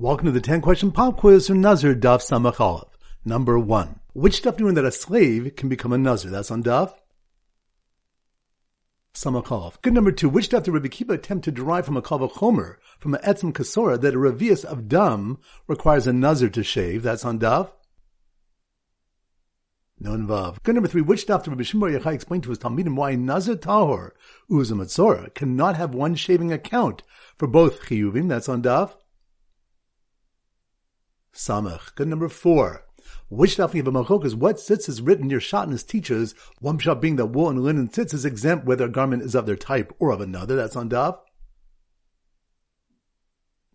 Welcome to the 10 question pop quiz from Nazir Daf Samach Number one. Which you know that a slave can become a Nazir? That's on Daf. Samach Good number two. Which stuff did Rabbi Akiva attempt to derive from a Kal Vachomer, from an Etzim Kasora, that a Revi'is of Dam requires a Nazir to shave? That's on Daf. Nun vav. Good number three. Which daf did Rabbi Shimon Yochai explain to his Talmidim why Nazir Tahor Uzamatzora cannot have one shaving account for both chiyuvim? That's on daf. Samach. Good number four. Which daf of a is what sitz is written near shatnas teaches, one shot being that wool and linen sitz is exempt whether a garment is of their type or of another. That's on daf.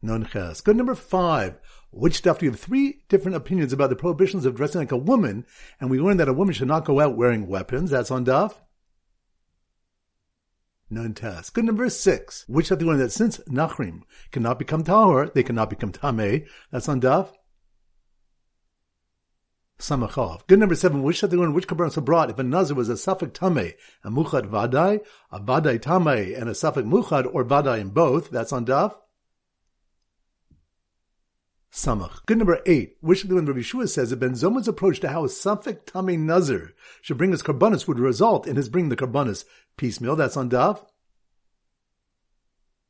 Nun ches. Good number five. Which stuff do you have three different opinions about the prohibitions of dressing like a woman, and we learned that a woman should not go out wearing weapons. That's on daf. None. Good number six. Which stuff do you learn that since Nochrim cannot become Tahor, they cannot become Tameh. That's on daf. Samachov. Good number seven. Which you learn which kabbalas are brought if a nazir was a suffix Tameh, a Muchad Vadai, a Vadai Tameh, and a suffix Muchad or Vadai in both. That's on daf. Samach. Good number eight. Which when Rabbi Shua says that Ben Zoma's approach to how a Safek Tame Nazir should bring his karbanis would result in his bringing the karbanis piecemeal. That's on Daf.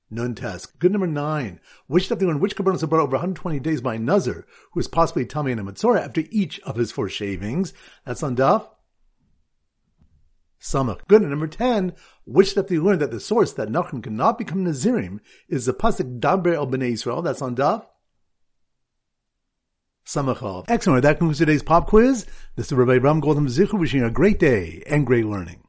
Nun Tes. Good number nine. Which stuff when which karbanis are brought over 120 days by Nazir, who is possibly Tame and a Matzora after each of his four shavings. That's on Daf. Samach. Good. And number 10, which step do you learn that the source that Nachum cannot become Nazirim is the Pasuk Daber el Bnei Israel? That's on Daf. Samachov. Excellent. That concludes today's pop quiz. This is Rabbi Ram Goldham Zichu wishing you a great day and great learning.